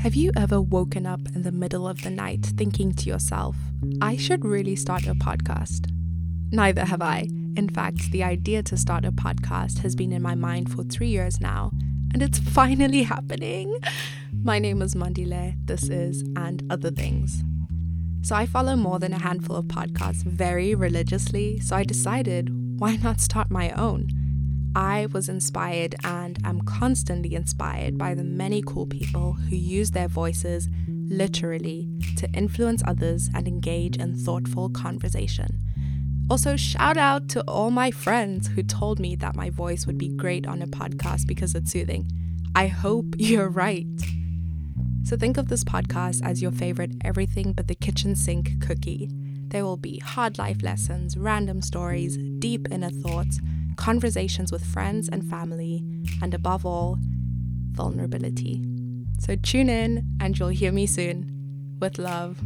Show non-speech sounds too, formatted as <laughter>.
Have you ever woken up in the middle of the night thinking to yourself, I should really start a podcast? Neither have I. In fact, the idea to start a podcast has been in my mind for three years now, and it's <laughs> finally happening. My name is Mandile. This is And Other Things. So I follow more than a handful of podcasts very religiously, so I decided why not start my own? I was inspired and am constantly inspired by the many cool people who use their voices literally to influence others and engage in thoughtful conversation. Also, shout out to all my friends who told me that my voice would be great on a podcast because it's soothing. I hope <laughs> you're right. So, think of this podcast as your favorite everything but the kitchen sink cookie. There will be hard life lessons, random stories, deep inner thoughts conversations with friends and family, and above all, vulnerability. So tune in and you'll hear me soon. With love.